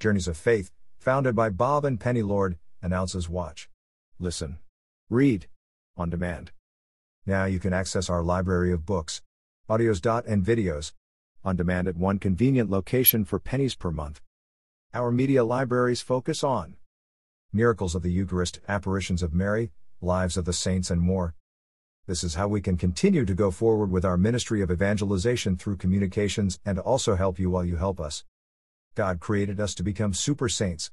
Journeys of Faith, founded by Bob and Penny Lord, announces watch, listen, read, on demand. Now you can access our library of books, audios. and videos, on demand at one convenient location for pennies per month. Our media libraries focus on miracles of the Eucharist, apparitions of Mary, lives of the saints, and more. This is how we can continue to go forward with our ministry of evangelization through communications and also help you while you help us. God created us to become super saints.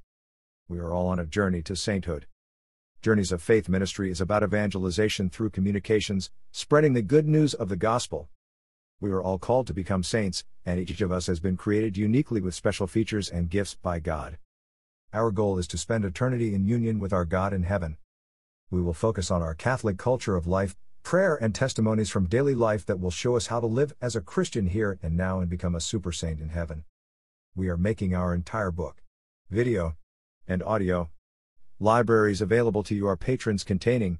We are all on a journey to sainthood. Journeys of Faith ministry is about evangelization through communications, spreading the good news of the gospel. We are all called to become saints, and each of us has been created uniquely with special features and gifts by God. Our goal is to spend eternity in union with our God in heaven. We will focus on our Catholic culture of life, prayer, and testimonies from daily life that will show us how to live as a Christian here and now and become a super saint in heaven we are making our entire book, video, and audio libraries available to you, our patrons containing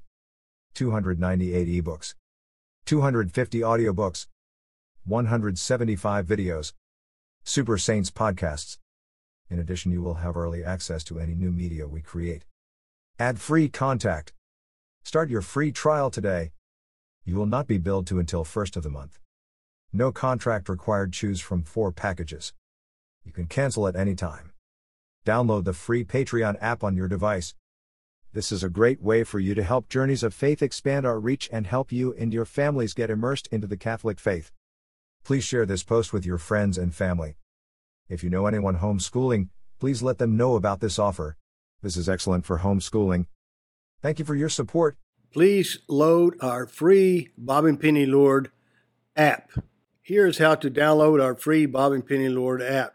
298 ebooks, 250 audiobooks, 175 videos, Super Saints podcasts. In addition, you will have early access to any new media we create. Ad free contact. Start your free trial today. You will not be billed to until first of the month. No contract required. Choose from four packages. You can cancel at any time. Download the free Patreon app on your device. This is a great way for you to help Journeys of Faith expand our reach and help you and your families get immersed into the Catholic faith. Please share this post with your friends and family. If you know anyone homeschooling, please let them know about this offer. This is excellent for homeschooling. Thank you for your support. Please load our free Bob and Penny Lord app. Here's how to download our free Bob and Penny Lord app